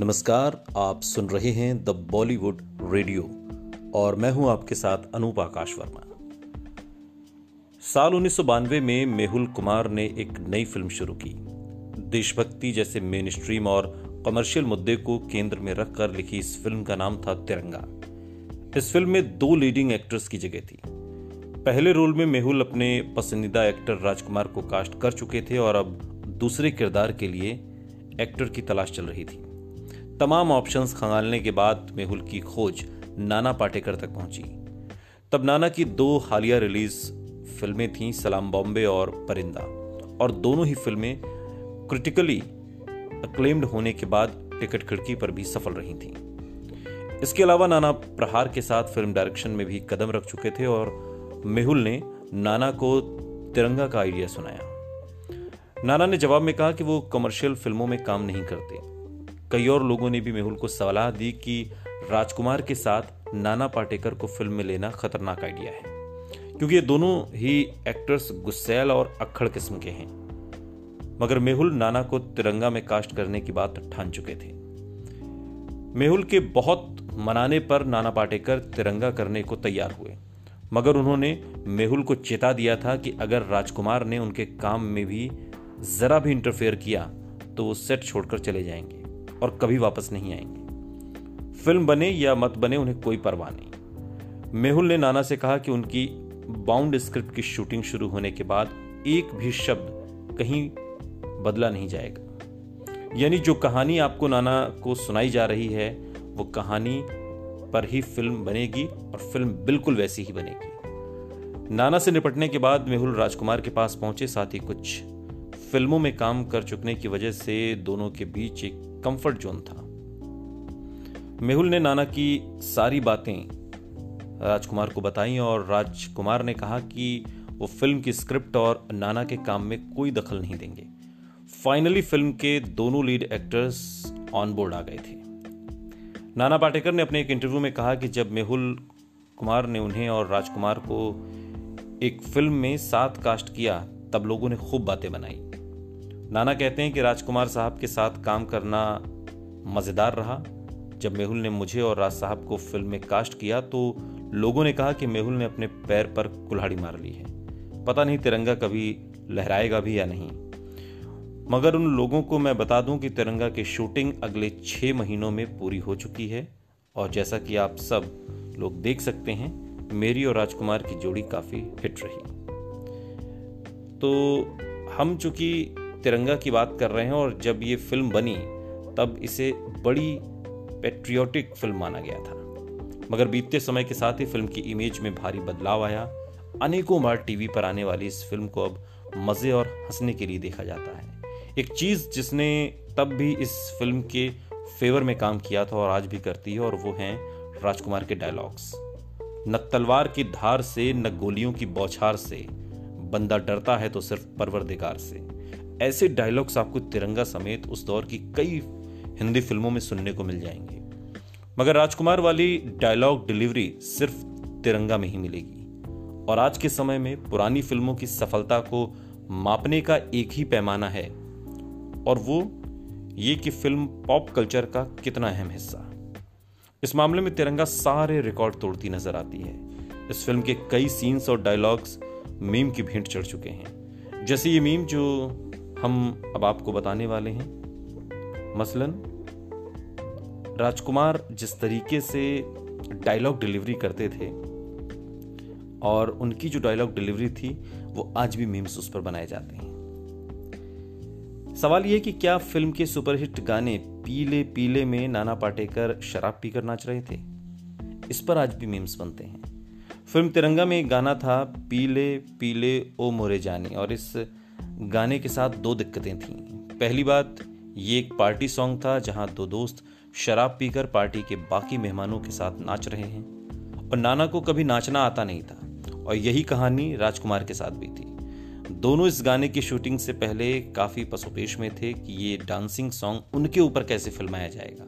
नमस्कार, आप सुन रहे हैं द बॉलीवुड रेडियो और मैं हूँ आपके साथ अनूप आकाश वर्मा। साल उन्नीस सौ बानवे में मेहुल कुमार ने एक नई फ़िल्म शुरू की। देशभक्ति जैसे मेन स्ट्रीम और कमर्शियल मुद्दे को केंद्र में रखकर लिखी इस फ़िल्म का नाम था तिरंगा। इस फ़िल्म में दो लीडिंग एक्टर्स की जगह थी। पहले रोल में मेहुल अपने पसंदीदा एक्टर राजकुमार को कास्ट कर चुके थे और अब दूसरे किरदार के लिए एक्टर की तलाश चल रही थी। तमाम ऑप्शंस खंगालने के बाद मेहुल की खोज नाना पाटेकर तक पहुँची। तब नाना की दो हालिया रिलीज़ फ़िल्में थीं, सलाम बॉम्बे और परिंदा। और दोनों ही फ़िल्में क्रिटिकली अक्लेम्ड होने के बाद टिकट खिड़की पर भी सफल रही थीं। इसके अलावा नाना प्रहार के साथ फ़िल्म डायरेक्शन में भी कदम रख चुके थे और मेहुल ने नाना को तिरंगा का आइडिया सुनाया। नाना ने जवाब में कहा कि वो कमर्शियल फ़िल्मों में काम नहीं करते। कई और लोगों ने भी मेहुल को सलाह दी कि राजकुमार के साथ नाना पाटेकर को फ़िल्म में लेना खतरनाक आइडिया है, क्योंकि ये दोनों ही एक्टर्स गुस्सैल और अक्खड़ किस्म के हैं। मगर मेहुल नाना को तिरंगा में कास्ट करने की बात ठान चुके थे। मेहुल के बहुत मनाने पर नाना पाटेकर तिरंगा करने को तैयार हुए, मगर उन्होंने मेहुल को चेता दिया था कि अगर राजकुमार ने उनके काम में भी जरा भी इंटरफेयर किया तो वो सेट छोड़कर चले जाएँगे। और कभी वापस नहीं आएँगे। फ़िल्म बने या मत बने उन्हें कोई परवाह नहीं। मेहुल ने नाना से कहा कि उनकी बाउंड स्क्रिप्ट की शूटिंग शुरू होने के बाद एक भी शब्द कहीं बदला नहीं जाएगा। यानी जो कहानी आपको नाना को सुनाई जा रही है, वो कहानी पर ही फ़िल्म बनेगी और फ़िल्म बिल्कुल वैसी ही बनेगी। नाना से निपटने के बाद मेहुल राजकुमार के पास पहुँचे, साथ ही कुछ फ़िल्मों में काम कर चुकने की वजह से दोनों के बीच एक कंफर्ट जोन था। मेहुल ने नाना की सारी बातें राजकुमार को बताई और राजकुमार ने कहा कि वो फ़िल्म की स्क्रिप्ट और नाना के काम में कोई दखल नहीं देंगे। फाइनली फ़िल्म के दोनों लीड एक्टर्स ऑन बोर्ड आ गए थे। नाना पाटेकर ने अपने एक इंटरव्यू में कहा कि जब मेहुल कुमार ने उन्हें और राजकुमार को एक फ़िल्म में साथ कास्ट किया, तब लोगों ने खूब बातें बनाई। नाना कहते हैं कि राजकुमार साहब के साथ काम करना मज़ेदार रहा। जब मेहुल ने मुझे और राज साहब को फ़िल्म में कास्ट किया तो लोगों ने कहा कि मेहुल ने अपने पैर पर कुल्हाड़ी मार ली है। पता नहीं तिरंगा कभी लहराएगा भी या नहीं। मगर उन लोगों को मैं बता दूँ कि तिरंगा की शूटिंग अगले छह महीनों में पूरी हो चुकी है, और जैसा कि आप सब लोग देख सकते हैं, मेरी और राजकुमार की जोड़ी काफ़ी हिट रही। तो हम चूँकि तिरंगा की बात कर रहे हैं और जब ये फ़िल्म बनी, तब इसे बड़ी पेट्रियोटिक फ़िल्म माना गया था। मगर बीतते समय के साथ ही फ़िल्म की इमेज में भारी बदलाव आया। अनेकों बार टीवी पर आने वाली इस फ़िल्म को अब मज़े और हंसने के लिए देखा जाता है। एक चीज़ जिसने तब भी इस फ़िल्म के फेवर में काम किया था और आज भी करती है, और वो हैं राजकुमार के डायलॉग्स न तलवार की धार से, न गोलियों की बौछार से। बंदा डरता है तो सिर्फ़ परवरदिगार से। ऐसे डायलॉग्स आपको तिरंगा समेत उस दौर की कई हिंदी फ़िल्मों में सुनने को मिल जाएँगे। मगर राजकुमार वाली डायलॉग डिलीवरी सिर्फ़ तिरंगा में ही मिलेगी। और आज के समय में पुरानी फ़िल्मों की सफलता को मापने का एक ही पैमाना है। और वो ये कि फ़िल्म पॉप कल्चर का कितना अहम हिस्सा। इस मामले में तिरंगा सारे रिकॉर्ड तोड़ती नज़र आती है। इस फ़िल्म के कई सीन्स और डायलॉग्स मीम की भेंट चढ़ चुके हैं। जैसे ये मीम जो हम अब आपको बताने वाले हैं। मसलन, राजकुमार जिस तरीके से डायलॉग डिलीवरी करते थे और उनकी जो डायलॉग डिलीवरी थी, वो आज भी मीम्स उस पर बनाए जाते हैं। सवाल यह कि क्या फ़िल्म के सुपरहिट गाने पीले पीले में नाना पाटेकर शराब पीकर नाच रहे थे? इस पर आज भी मीम्स बनते हैं। फ़िल्म तिरंगा में एक गाना था, पीले पीले ओ मोरे जाने, और इस गाने के साथ दो दिक्कतें थीं। पहली बात, ये एक पार्टी सॉन्ग था जहाँ दो दोस्त शराब पीकर पार्टी के बाकी मेहमानों के साथ नाच रहे हैं और नाना को कभी नाचना आता नहीं था और यही कहानी राजकुमार के साथ भी थी। दोनों इस गाने की शूटिंग से पहले काफ़ी पसोपेश में थे कि ये डांसिंग सॉन्ग उनके ऊपर कैसे फिल्माया जाएगा।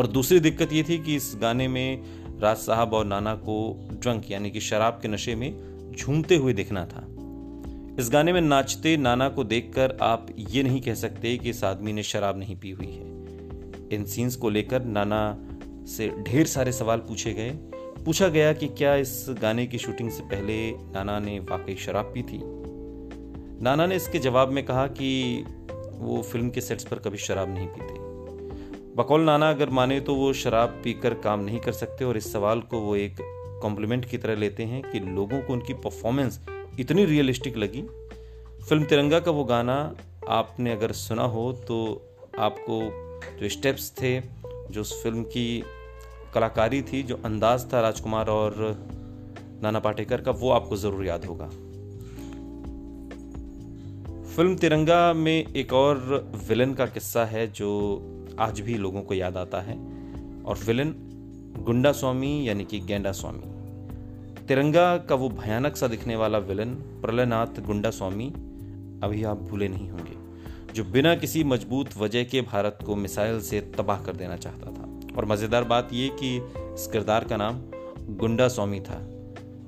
और दूसरी दिक्कत ये थी कि इस गाने में राज साहब और नाना को ड्रंक यानी कि शराब के नशे में झूमते हुए दिखना था। इस गाने में नाचते नाना को देखकर आप ये नहीं कह सकते कि इस आदमी ने शराब नहीं पी हुई है। इन सीन्स को लेकर नाना से ढेर सारे सवाल पूछे गए। पूछा गया कि क्या इस गाने की शूटिंग से पहले नाना ने वाकई शराब पी थी? नाना ने इसके जवाब में कहा कि वो फ़िल्म के सेट्स पर कभी शराब नहीं पीते। बकौल नाना अगर माने तो वो शराब पीकर काम नहीं कर सकते और इस सवाल को वो एक कॉम्प्लीमेंट की तरह लेते हैं कि लोगों को उनकी परफॉर्मेंस इतनी रियलिस्टिक लगी। फ़िल्म तिरंगा का वो गाना आपने अगर सुना हो तो आपको जो स्टेप्स थे, जो उस फ़िल्म की कलाकारी थी, जो अंदाज था राजकुमार और नाना पाटेकर का, वो आपको ज़रूर याद होगा। फ़िल्म तिरंगा में एक और विलन का किस्सा है, जो आज भी लोगों को याद आता है, और विलन गुंडा स्वामी यानी कि गेंडा स्वामी। तिरंगा का वो भयानक सा दिखने वाला विलन प्रलयनाथ गुंडा स्वामी अभी आप भूले नहीं होंगे, जो बिना किसी मज़बूत वजह के भारत को मिसाइल से तबाह कर देना चाहता था। और मज़ेदार बात यह कि इस किरदार का नाम गुंडा स्वामी था,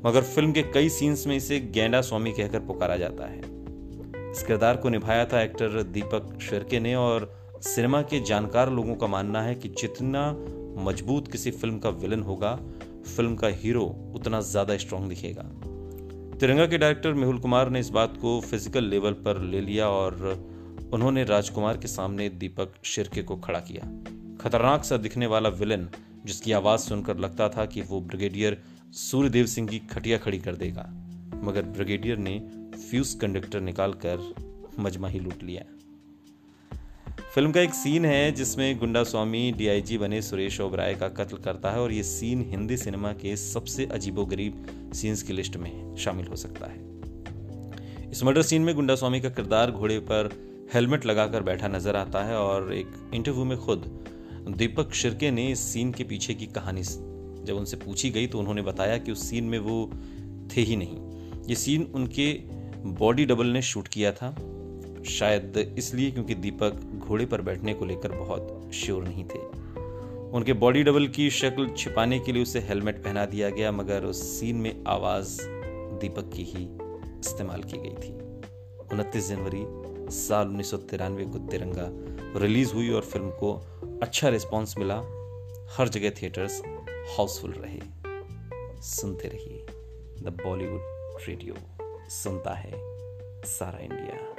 मगर फ़िल्म के कई सीन्स में इसे गेंडा स्वामी कहकर पुकारा जाता है। इस किरदार को निभाया था एक्टर दीपक शिर्के ने, और सिनेमा के जानकार लोगों का मानना है कि जितना मज़बूत किसी फ़िल्म का विलन होगा फ़िल्म का हीरो उतना ज़्यादा स्ट्रांग दिखेगा। तिरंगा के डायरेक्टर मेहुल कुमार ने इस बात को फ़िज़िकल लेवल पर ले लिया और उन्होंने राजकुमार के सामने दीपक शिरके को खड़ा किया। खतरनाक सा दिखने वाला विलन जिसकी आवाज़ सुनकर लगता था कि वो ब्रिगेडियर सूर्यदेव सिंह की खटिया खड़ी कर देगा। मगर ब्रिगेडियर ने फ्यूज कंडक्टर निकालकर मजमा ही लूट लिया। फ़िल्म का एक सीन है जिसमें गुंडा स्वामी डीआईजी बने सुरेश ओबराय का कत्ल करता है और ये सीन हिंदी सिनेमा के सबसे अजीबोगरीब सीन्स की लिस्ट में शामिल हो सकता है। इस मर्डर सीन में गुंडा स्वामी का किरदार घोड़े पर हेलमेट लगाकर बैठा नज़र आता है और एक इंटरव्यू में खुद दीपक शिरके ने इस सीन के पीछे की कहानी जब उनसे पूछी गई तो उन्होंने बताया कि उस सीन में वो थे ही नहीं। ये सीन उनके बॉडी डबल ने शूट किया था। शायद इसलिए क्योंकि दीपक घोड़े पर बैठने को लेकर बहुत श्योर नहीं थे। उनके बॉडी डबल की शक्ल छिपाने के लिए उसे हेलमेट पहना दिया गया, मगर उस सीन में आवाज़ दीपक की ही इस्तेमाल की गई थी। उनतीस जनवरी साल उन्नीस सौ तिरानवे को तिरंगा रिलीज़ हुई और फ़िल्म को अच्छा रिस्पॉन्स मिला। हर जगह थिएटर्स हाउसफुल रहे। सुनते रहिए द बॉलीवुड रेडियो। सुनता है सारा इंडिया।